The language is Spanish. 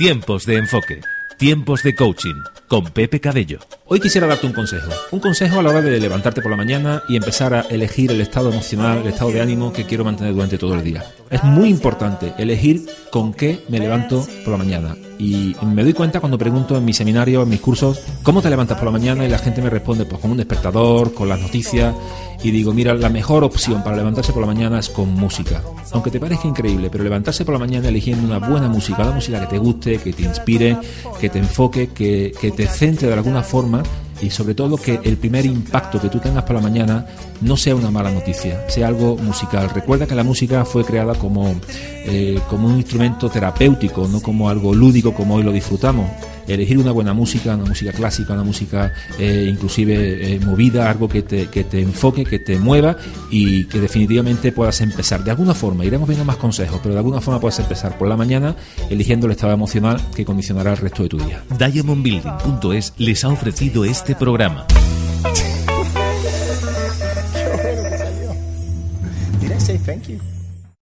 Tiempos de enfoque. Tiempos de coaching con Pepe Cabello. Hoy quisiera darte un consejo. Un consejo a la hora de levantarte por la mañana y empezar a elegir el estado emocional, el estado de ánimo que quiero mantener durante todo el día. Es muy importante elegir con qué me levanto por la mañana. Y me doy cuenta cuando pregunto en mi seminario, en mis cursos, ¿cómo te levantas por la mañana? Y la gente me responde, pues con un despertador, con las noticias. Y digo, mira, la mejor opción para levantarse por la mañana es con música. Aunque te parezca increíble, pero levantarse por la mañana eligiendo una buena música, una música que te guste, que te inspire, que te enfoque, que, que te centre de alguna forma y sobre todo que el primer impacto que tú tengas por la mañana no sea una mala noticia, sea algo musical. Recuerda que la música fue creada como, eh, como un instrumento terapéutico, no como algo lúdico como hoy lo disfrutamos elegir una buena música, una música clásica, una música eh, inclusive eh, movida, algo que te, que te enfoque, que te mueva y que definitivamente puedas empezar. De alguna forma, iremos viendo más consejos, pero de alguna forma puedes empezar por la mañana eligiendo el estado emocional que condicionará el resto de tu día. DiamondBuilding.es les ha ofrecido este programa. Did I say thank you?